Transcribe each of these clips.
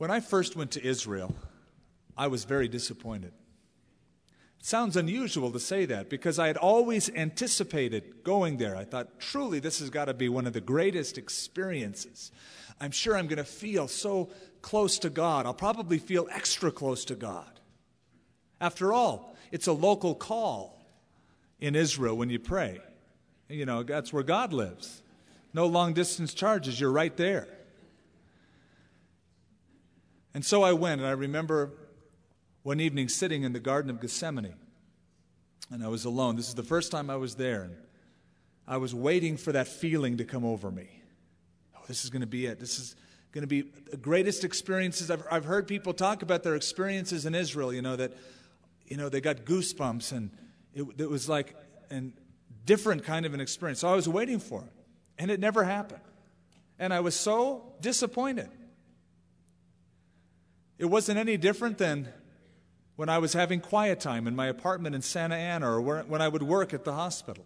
When I first went to Israel, I was very disappointed. It sounds unusual to say that because I had always anticipated going there. I thought, truly, this has got to be one of the greatest experiences. I'm sure I'm going to feel so close to God. I'll probably feel extra close to God. After all, it's a local call in Israel when you pray. You know, that's where God lives. No long distance charges, you're right there. And so I went, and I remember one evening sitting in the Garden of Gethsemane, and I was alone. This is the first time I was there, and I was waiting for that feeling to come over me. Oh, this is going to be it. This is going to be the greatest experiences. I've, I've heard people talk about their experiences in Israel, you know, that, you know, they got goosebumps, and it, it was like a different kind of an experience. So I was waiting for it, and it never happened. And I was so disappointed. It wasn't any different than when I was having quiet time in my apartment in Santa Ana or when I would work at the hospital.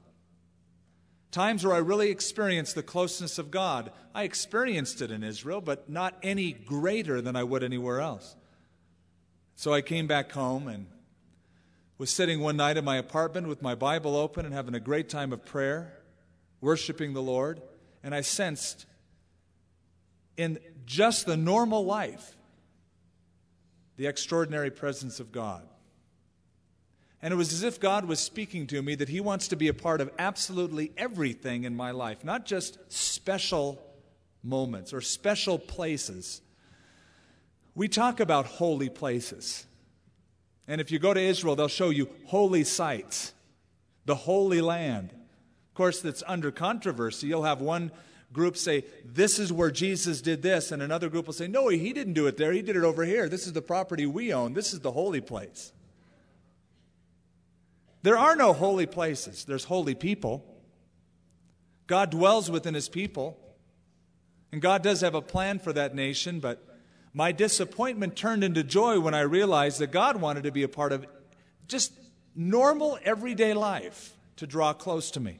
Times where I really experienced the closeness of God. I experienced it in Israel, but not any greater than I would anywhere else. So I came back home and was sitting one night in my apartment with my Bible open and having a great time of prayer, worshiping the Lord, and I sensed in just the normal life the extraordinary presence of God. And it was as if God was speaking to me that He wants to be a part of absolutely everything in my life, not just special moments or special places. We talk about holy places. And if you go to Israel, they'll show you holy sites, the Holy Land. Of course, that's under controversy. You'll have one group say, This is where Jesus did this, and another group will say, No, he didn't do it there. He did it over here. This is the property we own. This is the holy place. There are no holy places, there's holy people. God dwells within his people, and God does have a plan for that nation, but my disappointment turned into joy when I realized that God wanted to be a part of just normal, everyday life to draw close to me.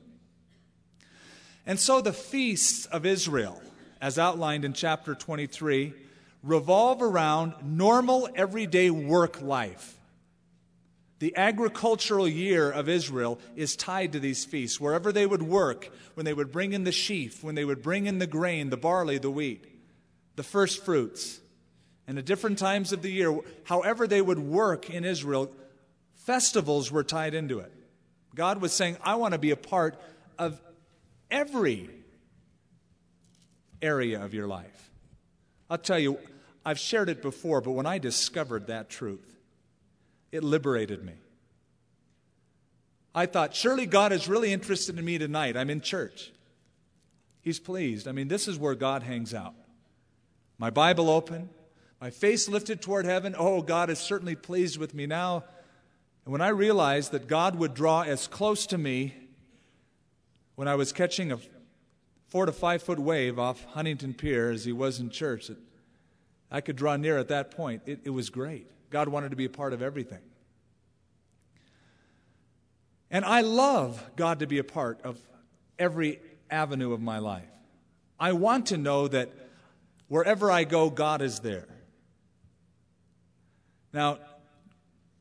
And so the feasts of Israel, as outlined in chapter 23, revolve around normal everyday work life. The agricultural year of Israel is tied to these feasts. Wherever they would work, when they would bring in the sheaf, when they would bring in the grain, the barley, the wheat, the first fruits, and at different times of the year, however they would work in Israel, festivals were tied into it. God was saying, I want to be a part of every area of your life. I'll tell you, I've shared it before, but when I discovered that truth, it liberated me. I thought, surely God is really interested in me tonight. I'm in church. He's pleased. I mean, this is where God hangs out. My Bible open, my face lifted toward heaven. Oh, God is certainly pleased with me now. And when I realized that God would draw as close to me when I was catching a four to five foot wave off Huntington Pier as he was in church, that I could draw near at that point. It, it was great. God wanted to be a part of everything. And I love God to be a part of every avenue of my life. I want to know that wherever I go, God is there. Now,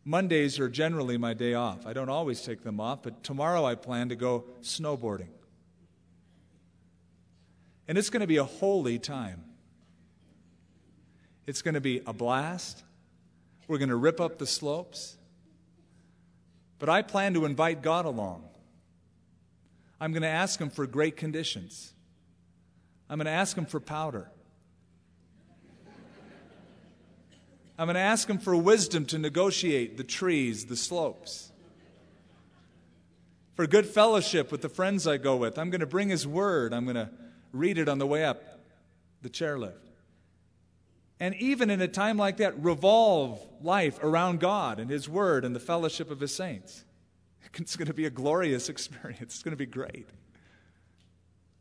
Mondays are generally my day off. I don't always take them off, but tomorrow I plan to go snowboarding. And it's going to be a holy time. It's going to be a blast. We're going to rip up the slopes. But I plan to invite God along. I'm going to ask Him for great conditions. I'm going to ask Him for powder. I'm going to ask him for wisdom to negotiate the trees, the slopes. For good fellowship with the friends I go with. I'm going to bring his word. I'm going to read it on the way up the chairlift. And even in a time like that, revolve life around God and his word and the fellowship of his saints. It's going to be a glorious experience. It's going to be great.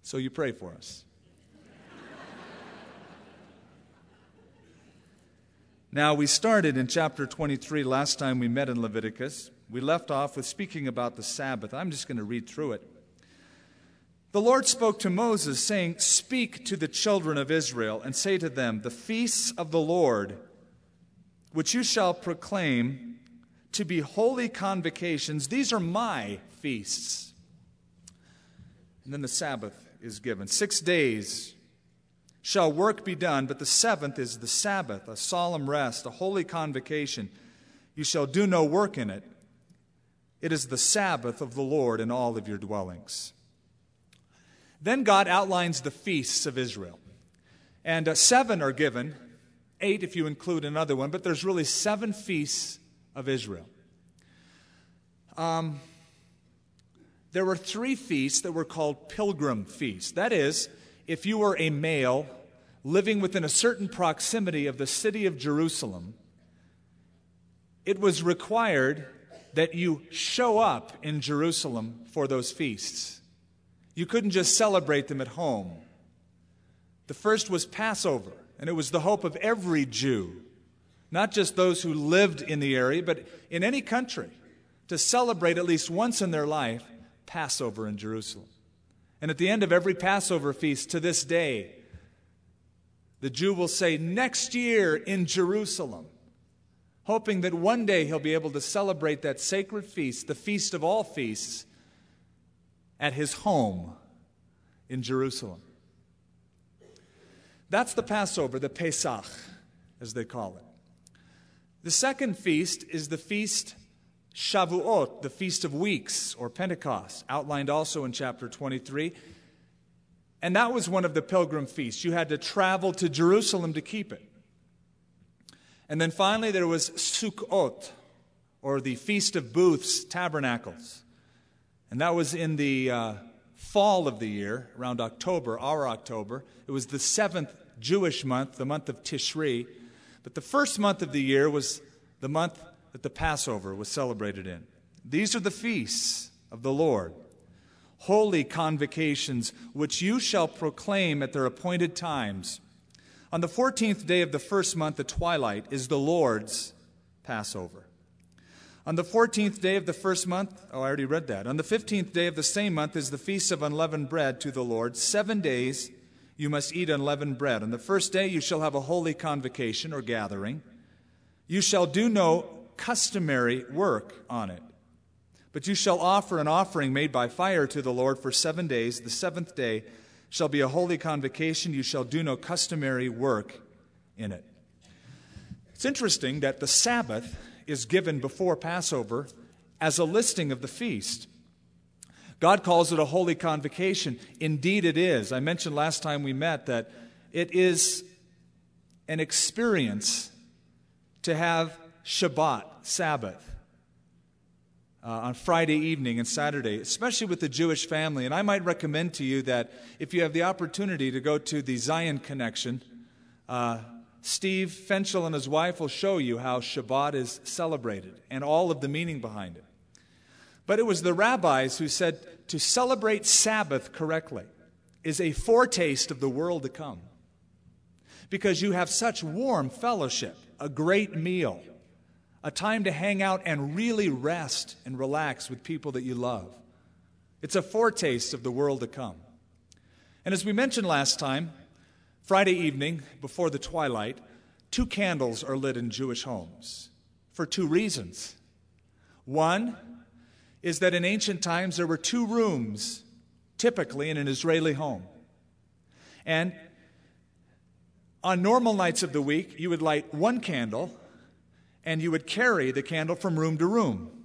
So you pray for us. Now, we started in chapter 23 last time we met in Leviticus. We left off with speaking about the Sabbath. I'm just going to read through it. The Lord spoke to Moses, saying, Speak to the children of Israel, and say to them, The feasts of the Lord, which you shall proclaim to be holy convocations, these are my feasts. And then the Sabbath is given. Six days shall work be done, but the seventh is the Sabbath, a solemn rest, a holy convocation. You shall do no work in it. It is the Sabbath of the Lord in all of your dwellings. Then God outlines the feasts of Israel. And uh, seven are given, eight if you include another one, but there's really seven feasts of Israel. Um, there were three feasts that were called pilgrim feasts. That is, if you were a male living within a certain proximity of the city of Jerusalem, it was required that you show up in Jerusalem for those feasts. You couldn't just celebrate them at home. The first was Passover, and it was the hope of every Jew, not just those who lived in the area, but in any country, to celebrate at least once in their life Passover in Jerusalem. And at the end of every Passover feast to this day, the Jew will say, Next year in Jerusalem, hoping that one day he'll be able to celebrate that sacred feast, the feast of all feasts, at his home in Jerusalem. That's the Passover, the Pesach, as they call it. The second feast is the feast Shavuot, the Feast of Weeks, or Pentecost, outlined also in chapter 23. And that was one of the pilgrim feasts. You had to travel to Jerusalem to keep it. And then finally, there was Sukkot, or the Feast of Booths, Tabernacles. And that was in the uh, fall of the year, around October, our October. It was the seventh Jewish month, the month of Tishri. But the first month of the year was the month that the Passover was celebrated in. These are the feasts of the Lord, holy convocations, which you shall proclaim at their appointed times. On the 14th day of the first month, the twilight, is the Lord's Passover. On the 14th day of the first month, oh, I already read that. On the 15th day of the same month is the feast of unleavened bread to the Lord. Seven days you must eat unleavened bread. On the first day you shall have a holy convocation or gathering. You shall do no customary work on it. But you shall offer an offering made by fire to the Lord for seven days. The seventh day shall be a holy convocation. You shall do no customary work in it. It's interesting that the Sabbath is given before Passover as a listing of the feast. God calls it a holy convocation. Indeed, it is. I mentioned last time we met that it is an experience to have Shabbat, Sabbath, uh, on Friday evening and Saturday, especially with the Jewish family. And I might recommend to you that if you have the opportunity to go to the Zion Connection, uh, Steve Fenchel and his wife will show you how Shabbat is celebrated and all of the meaning behind it. But it was the rabbis who said to celebrate Sabbath correctly is a foretaste of the world to come. Because you have such warm fellowship, a great meal, a time to hang out and really rest and relax with people that you love. It's a foretaste of the world to come. And as we mentioned last time, Friday evening, before the twilight, two candles are lit in Jewish homes for two reasons. One is that in ancient times there were two rooms, typically in an Israeli home. And on normal nights of the week, you would light one candle and you would carry the candle from room to room,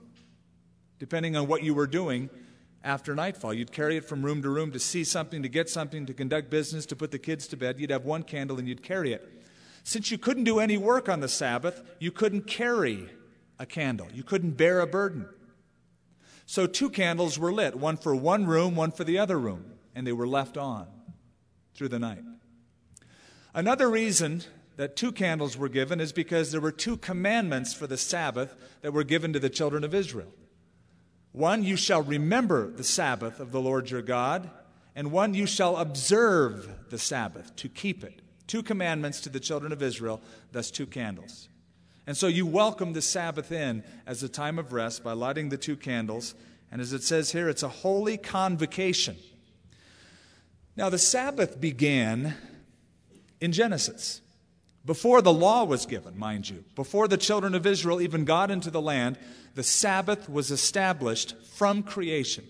depending on what you were doing after nightfall. You'd carry it from room to room to see something, to get something, to conduct business, to put the kids to bed. You'd have one candle and you'd carry it. Since you couldn't do any work on the Sabbath, you couldn't carry a candle. You couldn't bear a burden. So two candles were lit, one for one room, one for the other room, and they were left on through the night. Another reason that two candles were given is because there were two commandments for the Sabbath that were given to the children of Israel. One, you shall remember the Sabbath of the Lord your God, and one, you shall observe the Sabbath to keep it. Two commandments to the children of Israel, thus two candles. And so you welcome the Sabbath in as a time of rest by lighting the two candles. And as it says here, it's a holy convocation. Now, the Sabbath began in Genesis. Before the law was given, mind you, before the children of Israel even got into the land, the Sabbath was established from creation.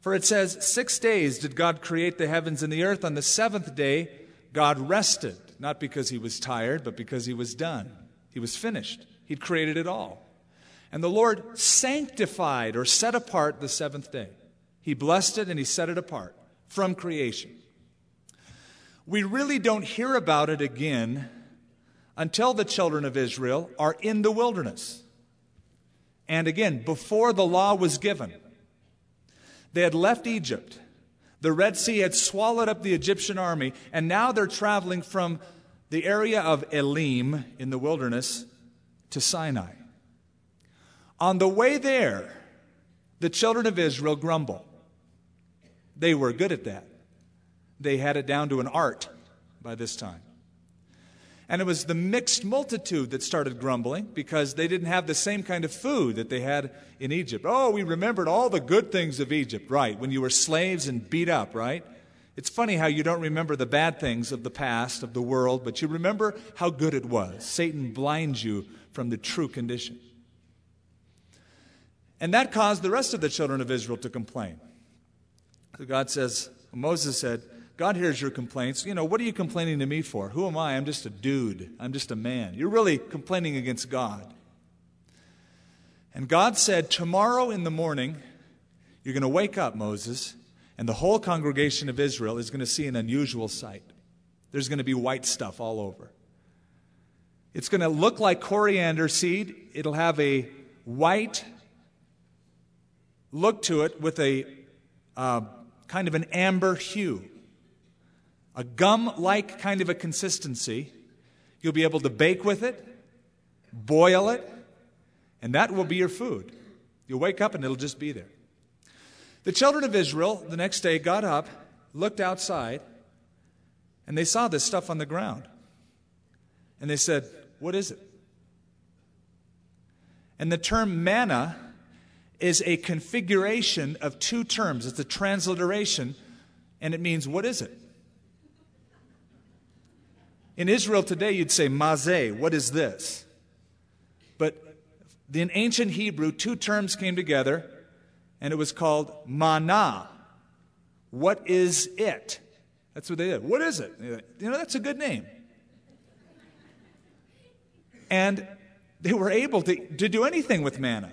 For it says, Six days did God create the heavens and the earth. On the seventh day, God rested, not because he was tired, but because he was done. He was finished. He'd created it all. And the Lord sanctified or set apart the seventh day. He blessed it and he set it apart from creation we really don't hear about it again until the children of Israel are in the wilderness. And again, before the law was given, they had left Egypt. The Red Sea had swallowed up the Egyptian army, and now they're traveling from the area of Elim in the wilderness to Sinai. On the way there, the children of Israel grumble. They were good at that. They had it down to an art by this time. And it was the mixed multitude that started grumbling because they didn't have the same kind of food that they had in Egypt. Oh, we remembered all the good things of Egypt, right? When you were slaves and beat up, right? It's funny how you don't remember the bad things of the past, of the world, but you remember how good it was. Satan blinds you from the true condition. And that caused the rest of the children of Israel to complain. So God says, Moses said, God hears your complaints. You know, what are you complaining to me for? Who am I? I'm just a dude. I'm just a man. You're really complaining against God. And God said, Tomorrow in the morning, you're going to wake up, Moses, and the whole congregation of Israel is going to see an unusual sight. There's going to be white stuff all over. It's going to look like coriander seed. It'll have a white look to it with a uh, kind of an amber hue a gum like kind of a consistency. You'll be able to bake with it, boil it, and that will be your food. You'll wake up and it'll just be there. The children of Israel the next day got up, looked outside, and they saw this stuff on the ground. And they said, What is it? And the term manna is a configuration of two terms. It's a transliteration, and it means, What is it? In Israel today, you'd say mazeh, what is this? But in ancient Hebrew, two terms came together, and it was called mana. What is it? That's what they did. What is it? You know, that's a good name. And they were able to, to do anything with manna.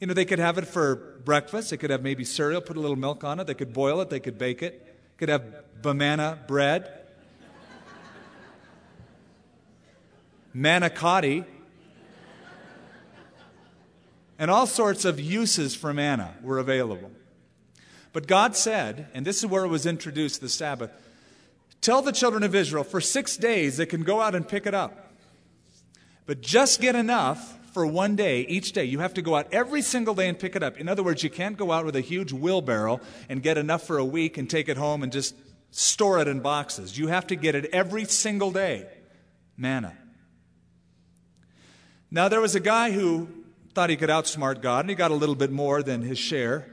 You know, they could have it for breakfast. They could have maybe cereal, put a little milk on it. They could boil it. They could bake it. Could have banana bread. Manicotti, and all sorts of uses for manna were available. But God said, and this is where it was introduced the Sabbath tell the children of Israel for six days they can go out and pick it up. But just get enough for one day each day. You have to go out every single day and pick it up. In other words, you can't go out with a huge wheelbarrow and get enough for a week and take it home and just store it in boxes. You have to get it every single day. Manna. Now, there was a guy who thought he could outsmart God, and he got a little bit more than his share,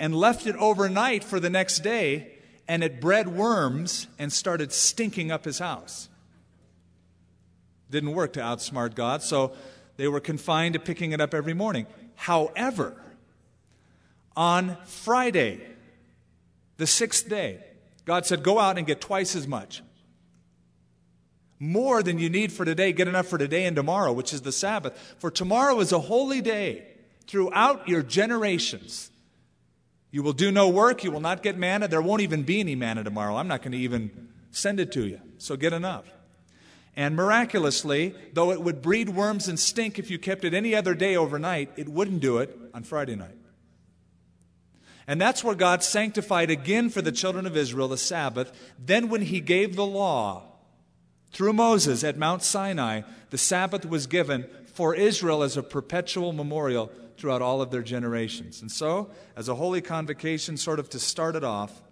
and left it overnight for the next day, and it bred worms and started stinking up his house. Didn't work to outsmart God, so they were confined to picking it up every morning. However, on Friday, the sixth day, God said, Go out and get twice as much more than you need for today. Get enough for today and tomorrow, which is the Sabbath. For tomorrow is a holy day throughout your generations. You will do no work. You will not get manna. There won't even be any manna tomorrow. I'm not going to even send it to you. So get enough. And miraculously, though it would breed worms and stink if you kept it any other day overnight, it wouldn't do it on Friday night. And that's where God sanctified again for the children of Israel the Sabbath. Then, when He gave the law, through Moses at Mount Sinai, the Sabbath was given for Israel as a perpetual memorial throughout all of their generations. And so, as a holy convocation, sort of to start it off,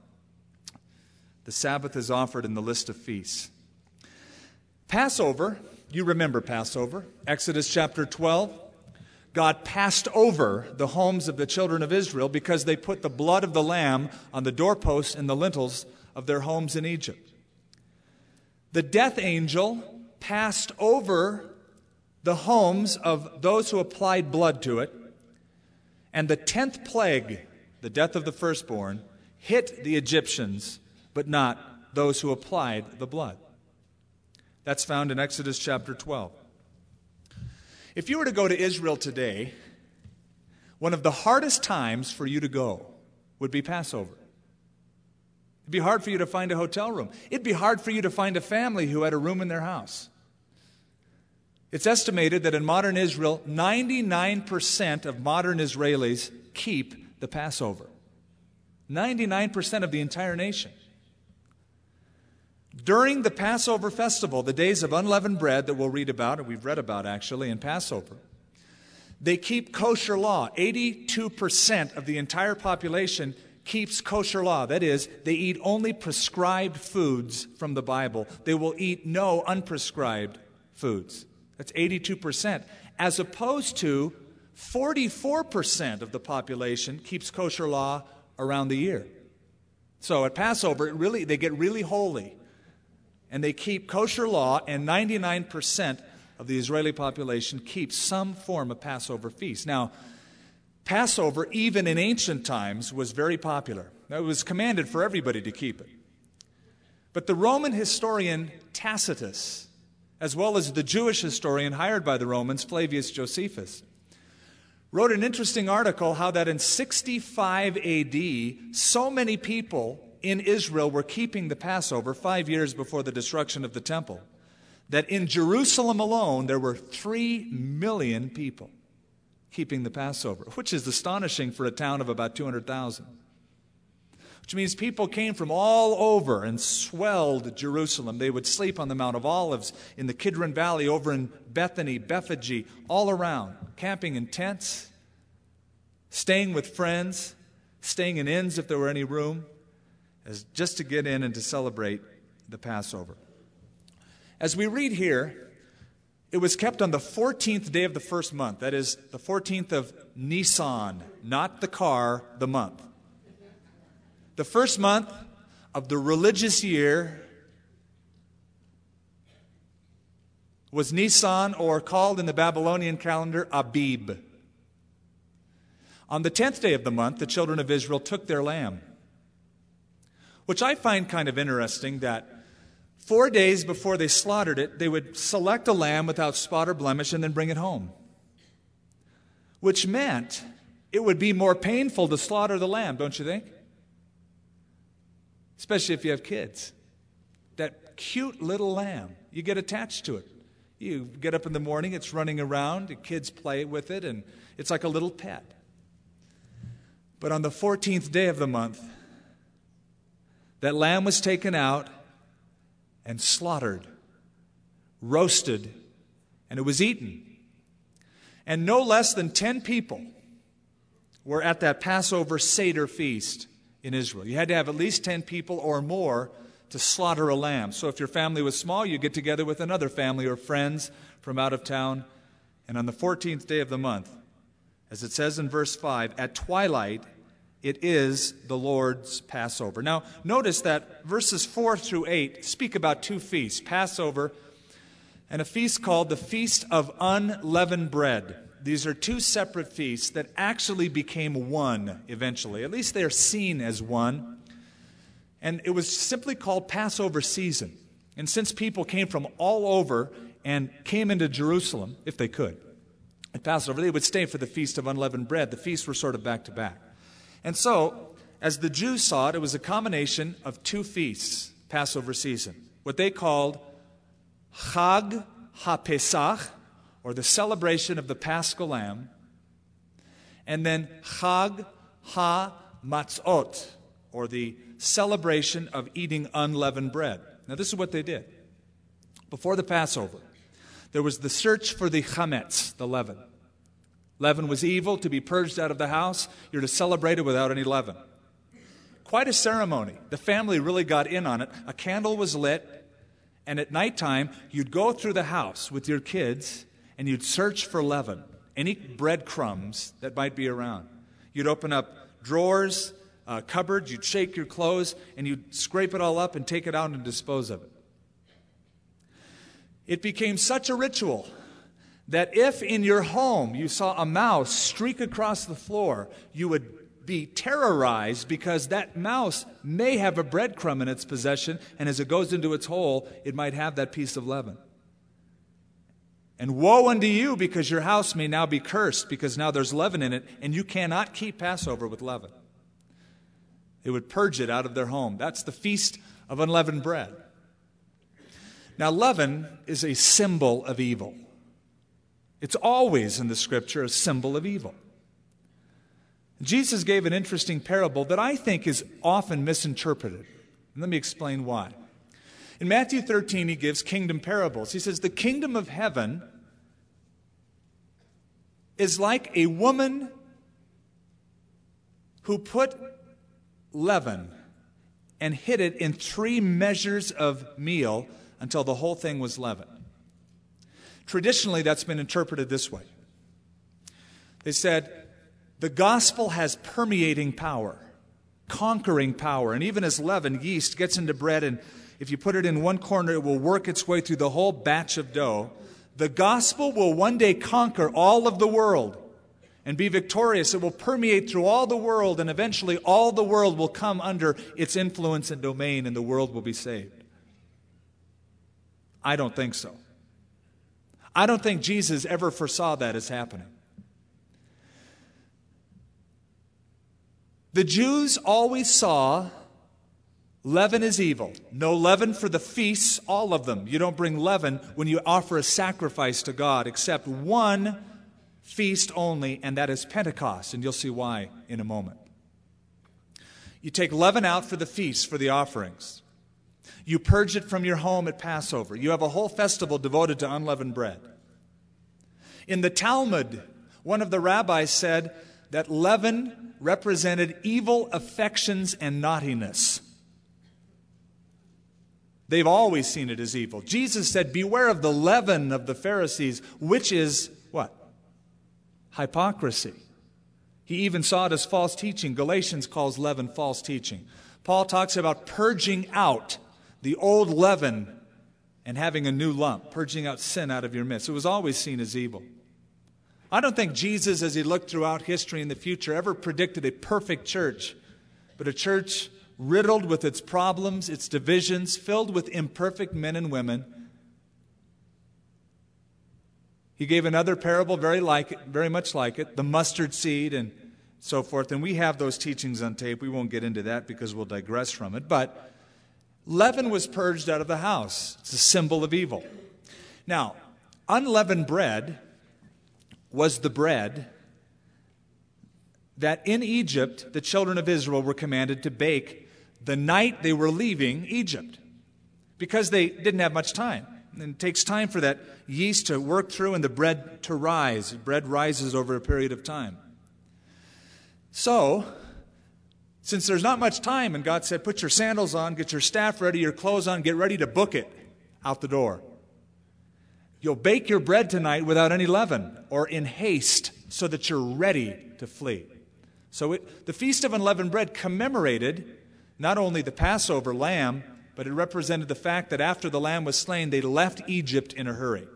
the Sabbath is offered in the list of feasts. Passover, you remember Passover, Exodus chapter 12. God passed over the homes of the children of Israel because they put the blood of the lamb on the doorposts and the lintels of their homes in Egypt. The death angel passed over the homes of those who applied blood to it, and the tenth plague, the death of the firstborn, hit the Egyptians, but not those who applied the blood. That's found in Exodus chapter 12. If you were to go to Israel today, one of the hardest times for you to go would be Passover. It'd be hard for you to find a hotel room. It'd be hard for you to find a family who had a room in their house. It's estimated that in modern Israel, 99% of modern Israelis keep the Passover. 99% of the entire nation. During the Passover festival, the days of unleavened bread that we'll read about, and we've read about actually in Passover, they keep kosher law. 82% of the entire population keeps kosher law. That is, they eat only prescribed foods from the Bible. They will eat no unprescribed foods. That's 82%, as opposed to 44% of the population keeps kosher law around the year. So at Passover, really, they get really holy and they keep kosher law, and 99% of the Israeli population keeps some form of Passover feast. Now, Passover, even in ancient times, was very popular. It was commanded for everybody to keep it. But the Roman historian Tacitus, as well as the Jewish historian hired by the Romans, Flavius Josephus, wrote an interesting article how that in 65 AD, so many people in Israel were keeping the Passover five years before the destruction of the temple, that in Jerusalem alone there were three million people keeping the Passover, which is astonishing for a town of about 200,000. Which means people came from all over and swelled Jerusalem. They would sleep on the Mount of Olives, in the Kidron Valley, over in Bethany, Bethphage, all around, camping in tents, staying with friends, staying in inns if there were any room as just to get in and to celebrate the Passover. As we read here, it was kept on the 14th day of the first month. That is, the 14th of Nisan, not the car, the month. The first month of the religious year was Nisan, or called in the Babylonian calendar Abib. On the 10th day of the month, the children of Israel took their lamb which I find kind of interesting that four days before they slaughtered it, they would select a lamb without spot or blemish and then bring it home. Which meant it would be more painful to slaughter the lamb, don't you think? Especially if you have kids. That cute little lamb, you get attached to it. You get up in the morning, it's running around, the kids play with it, and it's like a little pet. But on the 14th day of the month, that lamb was taken out and slaughtered, roasted, and it was eaten. And no less than 10 people were at that Passover Seder feast in Israel. You had to have at least 10 people or more to slaughter a lamb. So if your family was small, you get together with another family or friends from out of town. And on the 14th day of the month, as it says in verse 5, at twilight, it is the Lord's Passover. Now, notice that verses 4 through 8 speak about two feasts Passover and a feast called the Feast of Unleavened Bread. These are two separate feasts that actually became one eventually. At least they are seen as one. And it was simply called Passover season. And since people came from all over and came into Jerusalem, if they could, at Passover, they would stay for the Feast of Unleavened Bread. The feasts were sort of back to back. And so, as the Jews saw it, it was a combination of two feasts, Passover season. What they called Chag HaPesach, or the celebration of the Paschal Lamb, and then Chag HaMatzot, or the celebration of eating unleavened bread. Now, this is what they did. Before the Passover, there was the search for the chametz, the leaven. Leaven was evil, to be purged out of the house. You're to celebrate it without any leaven. Quite a ceremony. The family really got in on it. A candle was lit, and at nighttime, you'd go through the house with your kids and you'd search for leaven. any breadcrumbs that might be around. You'd open up drawers, uh, cupboards, you'd shake your clothes, and you'd scrape it all up and take it out and dispose of it. It became such a ritual that if in your home you saw a mouse streak across the floor, you would be terrorized because that mouse may have a breadcrumb in its possession, and as it goes into its hole, it might have that piece of leaven. And woe unto you because your house may now be cursed because now there's leaven in it, and you cannot keep Passover with leaven. They would purge it out of their home. That's the feast of unleavened bread. Now, leaven is a symbol of evil. It's always in the scripture a symbol of evil. Jesus gave an interesting parable that I think is often misinterpreted. let me explain why. In Matthew 13, he gives kingdom parables. He says, The kingdom of heaven is like a woman who put leaven and hid it in three measures of meal until the whole thing was leaven. Traditionally, that's been interpreted this way. They said, the gospel has permeating power, conquering power, and even as leaven, yeast gets into bread, and if you put it in one corner, it will work its way through the whole batch of dough. The gospel will one day conquer all of the world and be victorious. It will permeate through all the world, and eventually all the world will come under its influence and domain, and the world will be saved. I don't think so. I don't think Jesus ever foresaw that as happening. The Jews always saw leaven is evil. No leaven for the feasts, all of them. You don't bring leaven when you offer a sacrifice to God, except one feast only, and that is Pentecost, and you'll see why in a moment. You take leaven out for the feasts, for the offerings. You purge it from your home at Passover. You have a whole festival devoted to unleavened bread. In the Talmud, one of the rabbis said that leaven represented evil affections and naughtiness. They've always seen it as evil. Jesus said, Beware of the leaven of the Pharisees, which is what? hypocrisy. He even saw it as false teaching. Galatians calls leaven false teaching. Paul talks about purging out the old leaven and having a new lump, purging out sin out of your midst. It was always seen as evil. I don't think Jesus, as he looked throughout history and the future, ever predicted a perfect church, but a church riddled with its problems, its divisions, filled with imperfect men and women he gave another parable very like it, very much like it, the mustard seed and so forth. And we have those teachings on tape. We won't get into that because we'll digress from it. But leaven was purged out of the house. It's a symbol of evil. Now, unleavened bread was the bread that in Egypt the children of Israel were commanded to bake the night they were leaving Egypt because they didn't have much time. And it takes time for that yeast to work through and the bread to rise. Bread rises over a period of time. So, since there's not much time, and God said, put your sandals on, get your staff ready, your clothes on, get ready to book it out the door. You'll bake your bread tonight without any leaven or in haste so that you're ready to flee. So, it, the Feast of Unleavened Bread commemorated not only the Passover lamb, but it represented the fact that after the lamb was slain, they left Egypt in a hurry.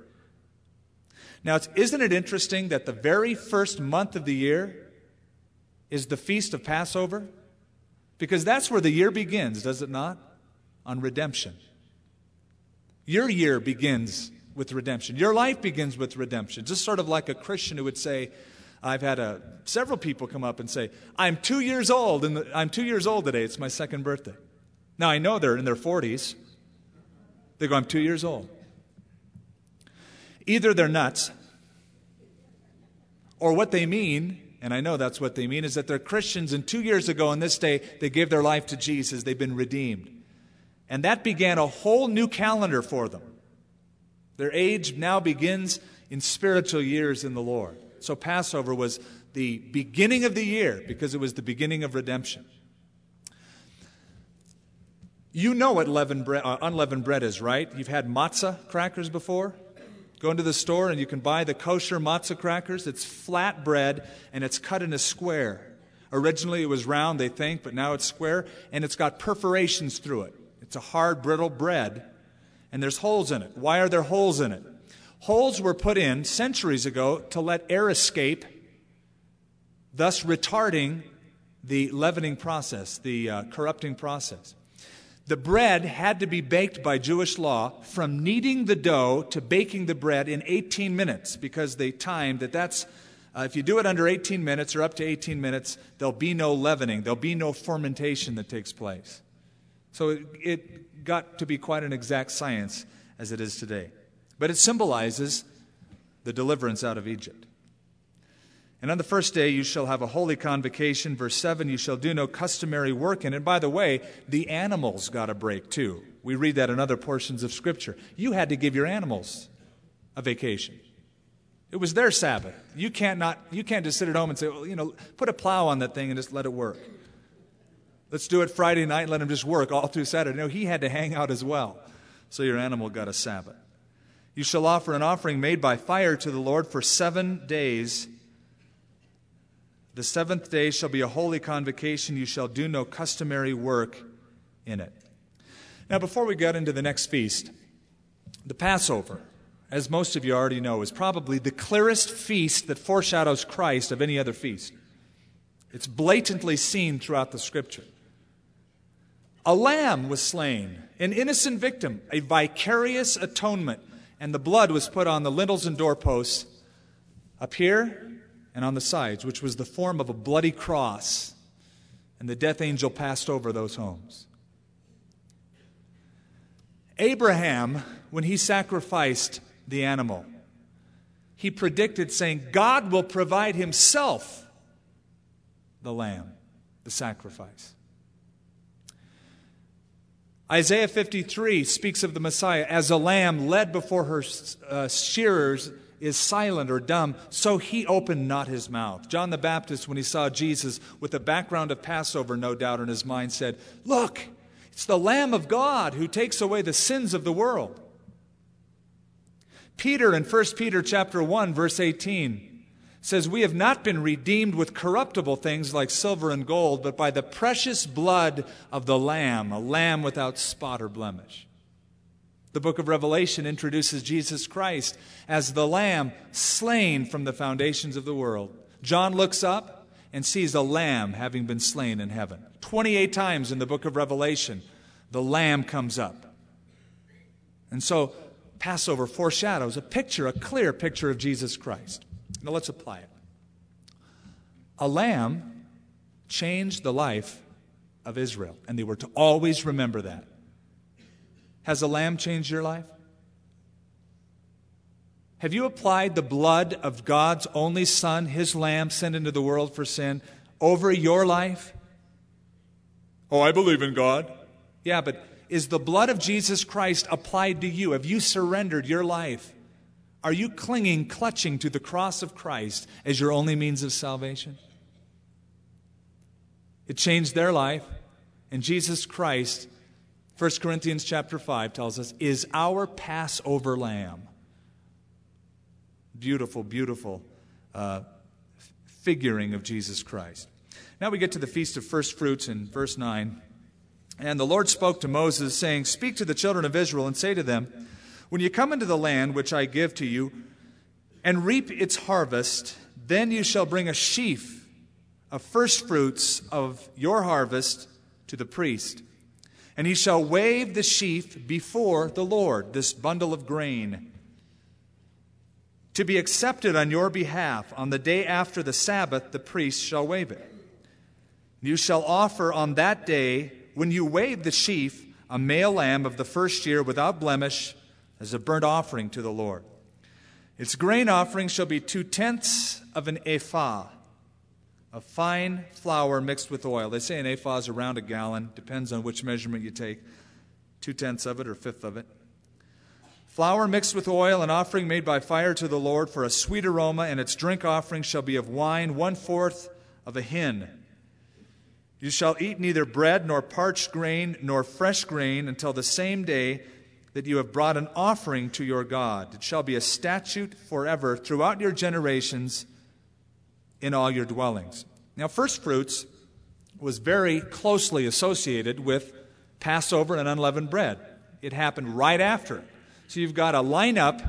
Now, isn't it interesting that the very first month of the year is the feast of Passover? Because that's where the year begins, does it not? On redemption. Your year begins with redemption. Your life begins with redemption. Just sort of like a Christian who would say, I've had a, several people come up and say, I'm two years old, and I'm two years old today. It's my second birthday. Now, I know they're in their 40s. They go, I'm two years old. Either they're nuts, or what they mean, and I know that's what they mean, is that they're Christians, and two years ago on this day, they gave their life to Jesus. They've been redeemed. And that began a whole new calendar for them. Their age now begins in spiritual years in the Lord. So Passover was the beginning of the year because it was the beginning of redemption. You know what leavened uh, unleavened bread is, right? You've had matzah crackers before? Go into the store and you can buy the kosher matzah crackers. It's flat bread and it's cut in a square. Originally it was round, they think, but now it's square and it's got perforations through it. It's a hard, brittle bread and there's holes in it. Why are there holes in it? Holes were put in centuries ago to let air escape, thus retarding the leavening process, the uh, corrupting process. The bread had to be baked by Jewish law from kneading the dough to baking the bread in 18 minutes because they timed that that's uh, if you do it under 18 minutes or up to 18 minutes, there'll be no leavening, there'll be no fermentation that takes place. So it, it got to be quite an exact science as it is today. But it symbolizes the deliverance out of Egypt. And on the first day you shall have a holy convocation. Verse 7 you shall do no customary work in it. And by the way, the animals got a break too. We read that in other portions of Scripture. You had to give your animals a vacation. It was their Sabbath. You can't, not, you can't just sit at home and say, well, you know, put a plow on that thing and just let it work. Let's do it Friday night and let him just work all through Saturday. No, he had to hang out as well. So your animal got a Sabbath. You shall offer an offering made by fire to the Lord for seven days. The seventh day shall be a holy convocation. You shall do no customary work in it. Now, before we get into the next feast, the Passover, as most of you already know, is probably the clearest feast that foreshadows Christ of any other feast. It's blatantly seen throughout the scripture. A lamb was slain, an innocent victim, a vicarious atonement, and the blood was put on the lintels and doorposts up here and on the sides, which was the form of a bloody cross. And the death angel passed over those homes. Abraham, when he sacrificed the animal, he predicted, saying, God will provide himself the lamb, the sacrifice. Isaiah 53 speaks of the Messiah as a lamb led before her uh, shearers is silent or dumb, so he opened not his mouth. John the Baptist, when he saw Jesus with a background of Passover, no doubt, in his mind, said, Look, it's the Lamb of God who takes away the sins of the world. Peter in 1 Peter chapter 1 verse 18 says we have not been redeemed with corruptible things like silver and gold but by the precious blood of the lamb a lamb without spot or blemish the book of Revelation introduces Jesus Christ as the Lamb slain from the foundations of the world. John looks up and sees a lamb having been slain in heaven. 28 times in the book of Revelation, the lamb comes up. And so, Passover foreshadows a picture, a clear picture of Jesus Christ. Now, let's apply it. A lamb changed the life of Israel, and they were to always remember that. Has a lamb changed your life? Have you applied the blood of God's only Son, his lamb sent into the world for sin, over your life? Oh, I believe in God. Yeah, but is the blood of Jesus Christ applied to you? Have you surrendered your life? Are you clinging, clutching to the cross of Christ as your only means of salvation? It changed their life, and Jesus Christ 1 Corinthians chapter 5 tells us, is our Passover lamb. Beautiful, beautiful uh, figuring of Jesus Christ. Now we get to the Feast of First Fruits in verse 9. And the Lord spoke to Moses, saying, Speak to the children of Israel and say to them, When you come into the land which I give to you, and reap its harvest, then you shall bring a sheaf of first fruits of your harvest to the priest and he shall wave the sheaf before the Lord, this bundle of grain, to be accepted on your behalf. On the day after the Sabbath, the priest shall wave it. You shall offer on that day, when you wave the sheaf, a male lamb of the first year without blemish as a burnt offering to the Lord. Its grain offering shall be two tenths of an ephah of fine flour mixed with oil. They say an ephah is around a gallon, depends on which measurement you take, two tenths of it or fifth of it. Flour mixed with oil, an offering made by fire to the Lord for a sweet aroma, and its drink offering shall be of wine, one fourth of a hin. You shall eat neither bread nor parched grain nor fresh grain until the same day that you have brought an offering to your God. It shall be a statute forever throughout your generations in all your dwellings. Now, first fruits was very closely associated with Passover and unleavened bread. It happened right after. So you've got a lineup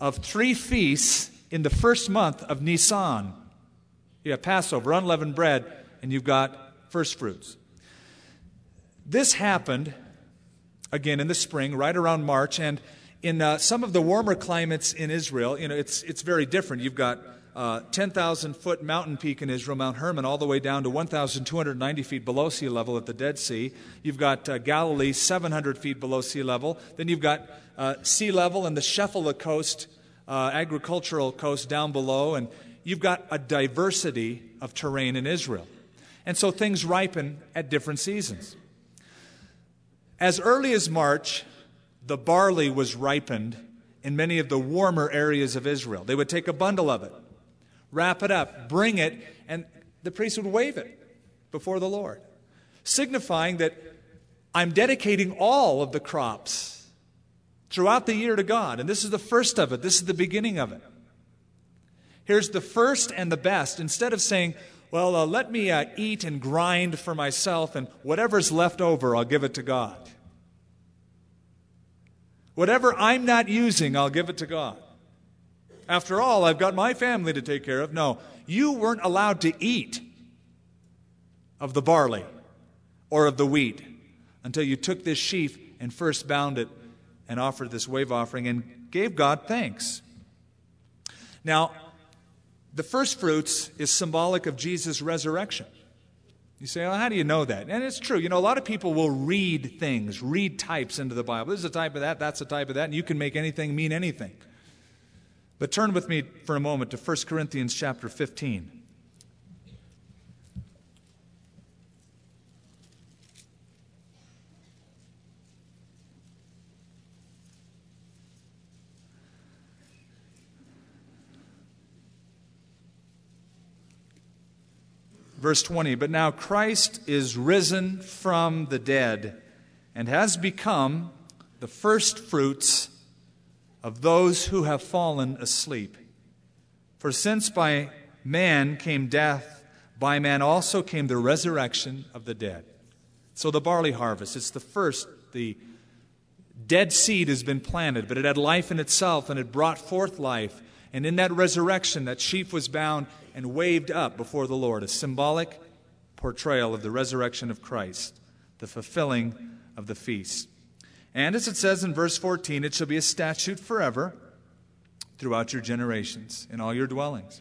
of three feasts in the first month of Nisan. You have Passover, unleavened bread, and you've got first fruits. This happened again in the spring, right around March, and in uh, some of the warmer climates in Israel, you know, it's, it's very different. You've got uh, 10,000 foot mountain peak in Israel, Mount Hermon, all the way down to 1,290 feet below sea level at the Dead Sea. You've got uh, Galilee, 700 feet below sea level. Then you've got uh, sea level and the Shephelah coast, uh, agricultural coast down below. And you've got a diversity of terrain in Israel. And so things ripen at different seasons. As early as March, the barley was ripened in many of the warmer areas of Israel. They would take a bundle of it wrap it up, bring it, and the priest would wave it before the Lord, signifying that I'm dedicating all of the crops throughout the year to God. And this is the first of it, this is the beginning of it. Here's the first and the best. Instead of saying, well, uh, let me uh, eat and grind for myself, and whatever's left over, I'll give it to God. Whatever I'm not using, I'll give it to God. After all, I've got my family to take care of. No, you weren't allowed to eat of the barley or of the wheat until you took this sheaf and first bound it and offered this wave offering and gave God thanks. Now, the first fruits is symbolic of Jesus' resurrection. You say, well, how do you know that? And it's true. You know, a lot of people will read things, read types into the Bible. This is a type of that, that's a type of that, and you can make anything mean anything. But turn with me for a moment to 1 Corinthians chapter 15. Verse 20, but now Christ is risen from the dead and has become the first fruits of those who have fallen asleep. For since by man came death, by man also came the resurrection of the dead. So the barley harvest, it's the first, the dead seed has been planted, but it had life in itself and it brought forth life. And in that resurrection, that sheaf was bound and waved up before the Lord, a symbolic portrayal of the resurrection of Christ, the fulfilling of the feast. And as it says in verse 14, it shall be a statute forever throughout your generations in all your dwellings.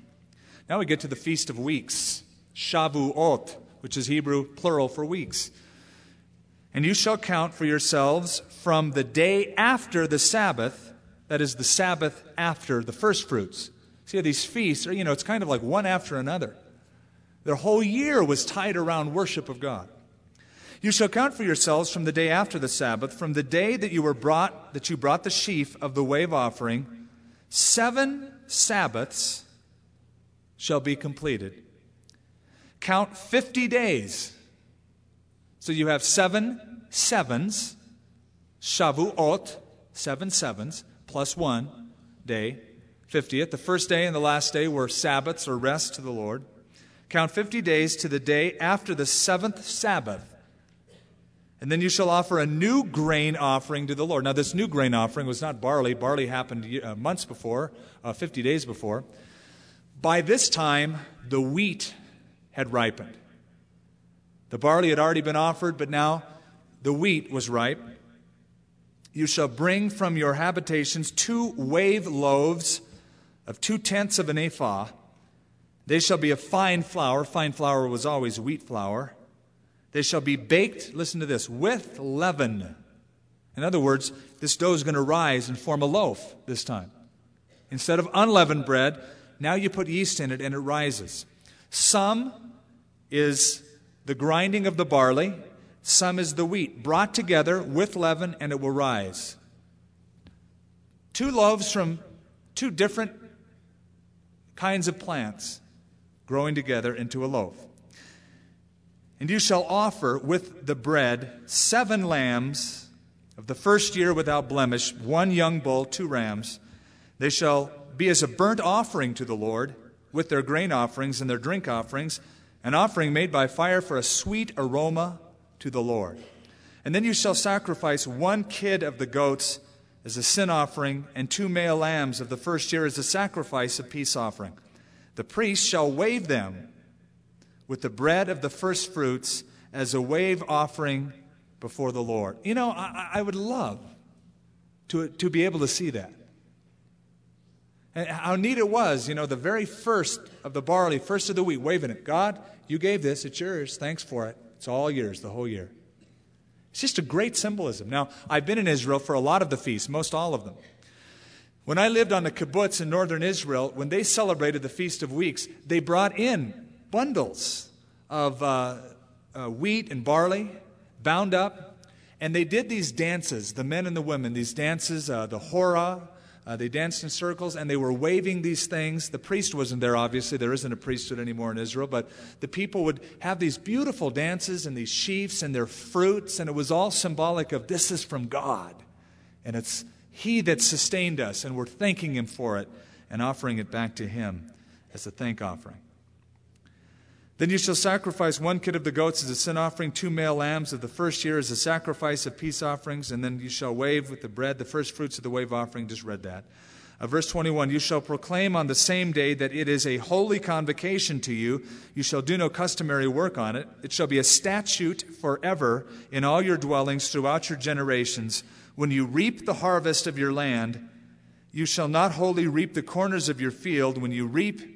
Now we get to the Feast of Weeks, Shavuot, which is Hebrew plural for weeks. And you shall count for yourselves from the day after the Sabbath, that is the Sabbath after the first fruits. See, these feasts are, you know, it's kind of like one after another. Their whole year was tied around worship of God. You shall count for yourselves from the day after the Sabbath, from the day that you were brought, that you brought the sheaf of the wave offering, seven Sabbaths shall be completed. Count 50 days. So you have seven sevens, Shavuot, seven sevens, plus one day, 50th. The first day and the last day were Sabbaths or rest to the Lord. Count 50 days to the day after the seventh Sabbath and then you shall offer a new grain offering to the Lord. Now, this new grain offering was not barley. Barley happened uh, months before, uh, 50 days before. By this time, the wheat had ripened. The barley had already been offered, but now the wheat was ripe. You shall bring from your habitations two wave loaves of two tenths of an ephah. They shall be of fine flour. Fine flour was always wheat flour they shall be baked, listen to this, with leaven. In other words, this dough is going to rise and form a loaf this time. Instead of unleavened bread, now you put yeast in it and it rises. Some is the grinding of the barley, some is the wheat, brought together with leaven, and it will rise. Two loaves from two different kinds of plants growing together into a loaf. And you shall offer with the bread seven lambs Of the first year without blemish, one young bull, two rams. They shall be as a burnt offering to the Lord, with their grain offerings and their drink offerings, an offering made by fire for a sweet aroma to the Lord. And then you shall sacrifice one kid of the goats as a sin offering, and two male lambs of the first year as a sacrifice of peace offering. The priest shall wave them with the bread of the first fruits as a wave offering before the Lord. You know, I, I would love to, to be able to see that. And how neat it was, you know, the very first of the barley, first of the wheat, waving it. God, you gave this, it's yours, thanks for it. It's all yours the whole year. It's just a great symbolism. Now, I've been in Israel for a lot of the feasts, most all of them. When I lived on the kibbutz in northern Israel, when they celebrated the Feast of Weeks, they brought in bundles of uh, uh, wheat and barley bound up, and they did these dances, the men and the women, these dances, uh, the hora, uh, they danced in circles and they were waving these things. The priest wasn't there, obviously. There isn't a priesthood anymore in Israel, but the people would have these beautiful dances and these sheaves and their fruits, and it was all symbolic of this is from God. And it's He that sustained us, and we're thanking Him for it and offering it back to Him as a thank offering. Then you shall sacrifice one kid of the goats as a sin offering, two male lambs of the first year as a sacrifice of peace offerings, and then you shall wave with the bread the first fruits of the wave offering. Just read that. Uh, verse 21 You shall proclaim on the same day that it is a holy convocation to you. You shall do no customary work on it. It shall be a statute forever in all your dwellings throughout your generations. When you reap the harvest of your land, you shall not wholly reap the corners of your field. When you reap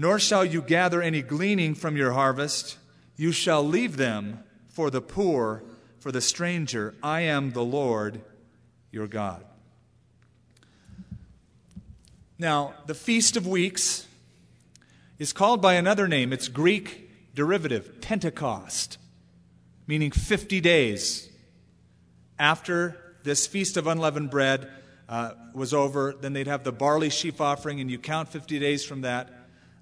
nor shall you gather any gleaning from your harvest. You shall leave them for the poor, for the stranger. I am the Lord your God. Now, the Feast of Weeks is called by another name. It's Greek derivative, Pentecost, meaning 50 days. After this Feast of Unleavened Bread uh, was over, then they'd have the barley sheaf offering, and you count 50 days from that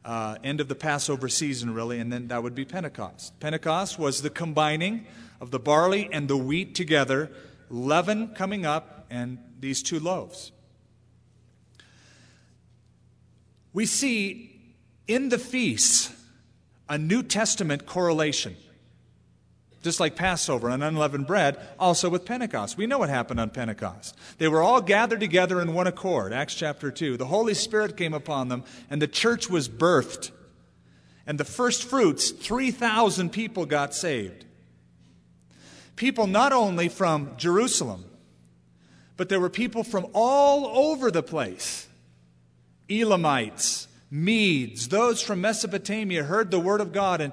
uh, end of the Passover season, really, and then that would be Pentecost. Pentecost was the combining of the barley and the wheat together, leaven coming up, and these two loaves. We see in the feasts a New Testament correlation just like Passover and unleavened bread, also with Pentecost. We know what happened on Pentecost. They were all gathered together in one accord, Acts chapter 2. The Holy Spirit came upon them, and the church was birthed. And the first fruits, 3,000 people got saved. People not only from Jerusalem, but there were people from all over the place Elamites, Medes, those from Mesopotamia heard the word of God and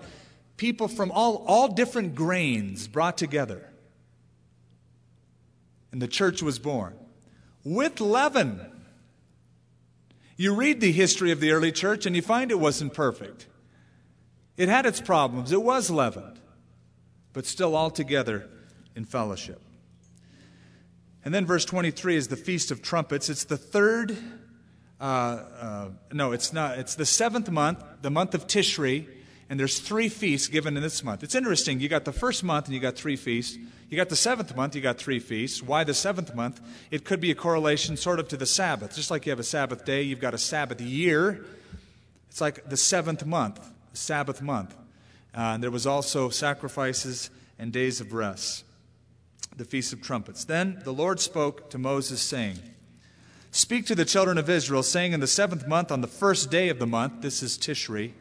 people from all, all different grains brought together. And the church was born with leaven. You read the history of the early church and you find it wasn't perfect. It had its problems, it was leavened, but still all together in fellowship. And then verse 23 is the Feast of Trumpets. It's the third, uh, uh, no, it's not, it's the seventh month, the month of Tishri and there's three feasts given in this month. It's interesting. You got the first month and you got three feasts. You got the seventh month, you got three feasts. Why the seventh month? It could be a correlation sort of to the Sabbath. Just like you have a Sabbath day, you've got a Sabbath year. It's like the seventh month, the Sabbath month. Uh, and there was also sacrifices and days of rest, the Feast of Trumpets. Then the Lord spoke to Moses, saying, Speak to the children of Israel, saying, In the seventh month, on the first day of the month, this is Tishri,